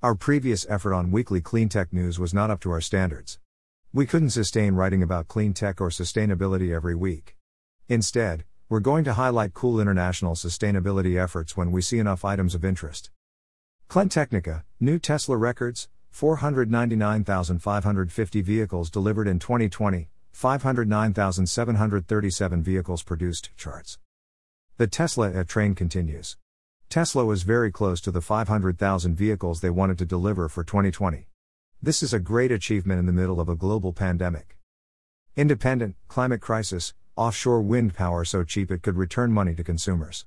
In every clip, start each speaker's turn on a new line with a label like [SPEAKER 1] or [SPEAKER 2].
[SPEAKER 1] Our previous effort on weekly cleantech news was not up to our standards. We couldn't sustain writing about clean tech or sustainability every week. Instead, we're going to highlight cool international sustainability efforts when we see enough items of interest. Cleantechnica, new Tesla records, 499,550 vehicles delivered in 2020, 509,737 vehicles produced, charts. The Tesla train continues. Tesla was very close to the 500,000 vehicles they wanted to deliver for 2020. This is a great achievement in the middle of a global pandemic. Independent, climate crisis, offshore wind power so cheap it could return money to consumers.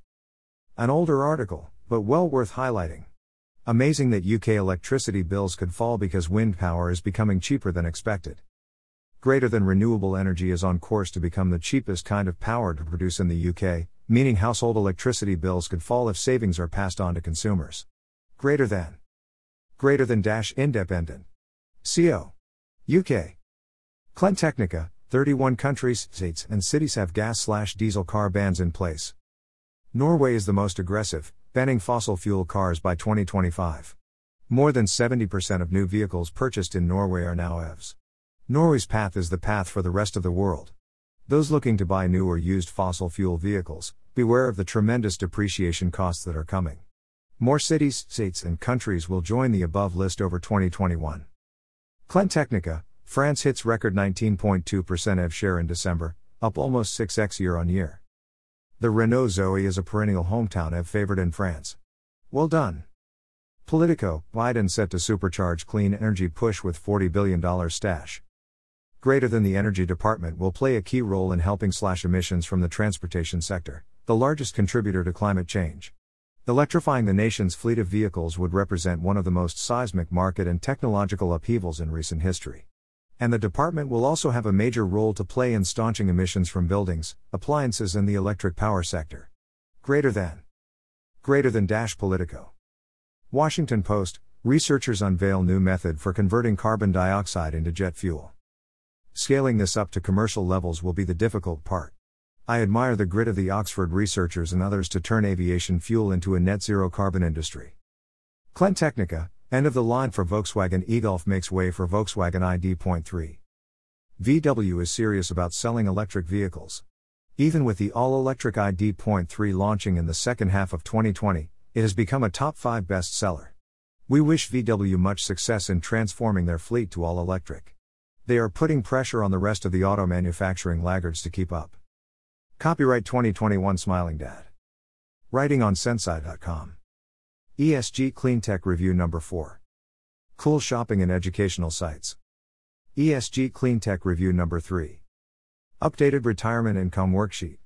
[SPEAKER 1] An older article, but well worth highlighting. Amazing that UK electricity bills could fall because wind power is becoming cheaper than expected. Greater than renewable energy is on course to become the cheapest kind of power to produce in the UK, meaning household electricity bills could fall if savings are passed on to consumers. Greater than. Greater than dash independent. CO. UK. Cleantechnica, 31 countries, states, and cities have gas slash diesel car bans in place. Norway is the most aggressive, banning fossil fuel cars by 2025. More than 70% of new vehicles purchased in Norway are now EVs. Norway's path is the path for the rest of the world. Those looking to buy new or used fossil fuel vehicles, beware of the tremendous depreciation costs that are coming. More cities, states, and countries will join the above list over 2021. Cleantechnica, France hits record 19.2% EV share in December, up almost 6x year on year. The Renault Zoe is a perennial hometown EV favorite in France. Well done. Politico, Biden set to supercharge clean energy push with $40 billion stash. Greater than the energy department will play a key role in helping slash emissions from the transportation sector, the largest contributor to climate change. Electrifying the nation's fleet of vehicles would represent one of the most seismic market and technological upheavals in recent history. And the department will also have a major role to play in staunching emissions from buildings, appliances, and the electric power sector. Greater than. Greater than Dash Politico. Washington Post researchers unveil new method for converting carbon dioxide into jet fuel. Scaling this up to commercial levels will be the difficult part. I admire the grit of the Oxford researchers and others to turn aviation fuel into a net zero carbon industry. Cleantechnica, End of the line for Volkswagen e-Golf makes way for Volkswagen ID.3. VW is serious about selling electric vehicles. Even with the all-electric ID.3 launching in the second half of 2020, it has become a top 5 bestseller. We wish VW much success in transforming their fleet to all electric. They are putting pressure on the rest of the auto manufacturing laggards to keep up. Copyright 2021 Smiling Dad. Writing on Sensei.com. ESG Cleantech Review Number 4. Cool Shopping and Educational Sites. ESG Cleantech Review Number 3. Updated Retirement Income Worksheet.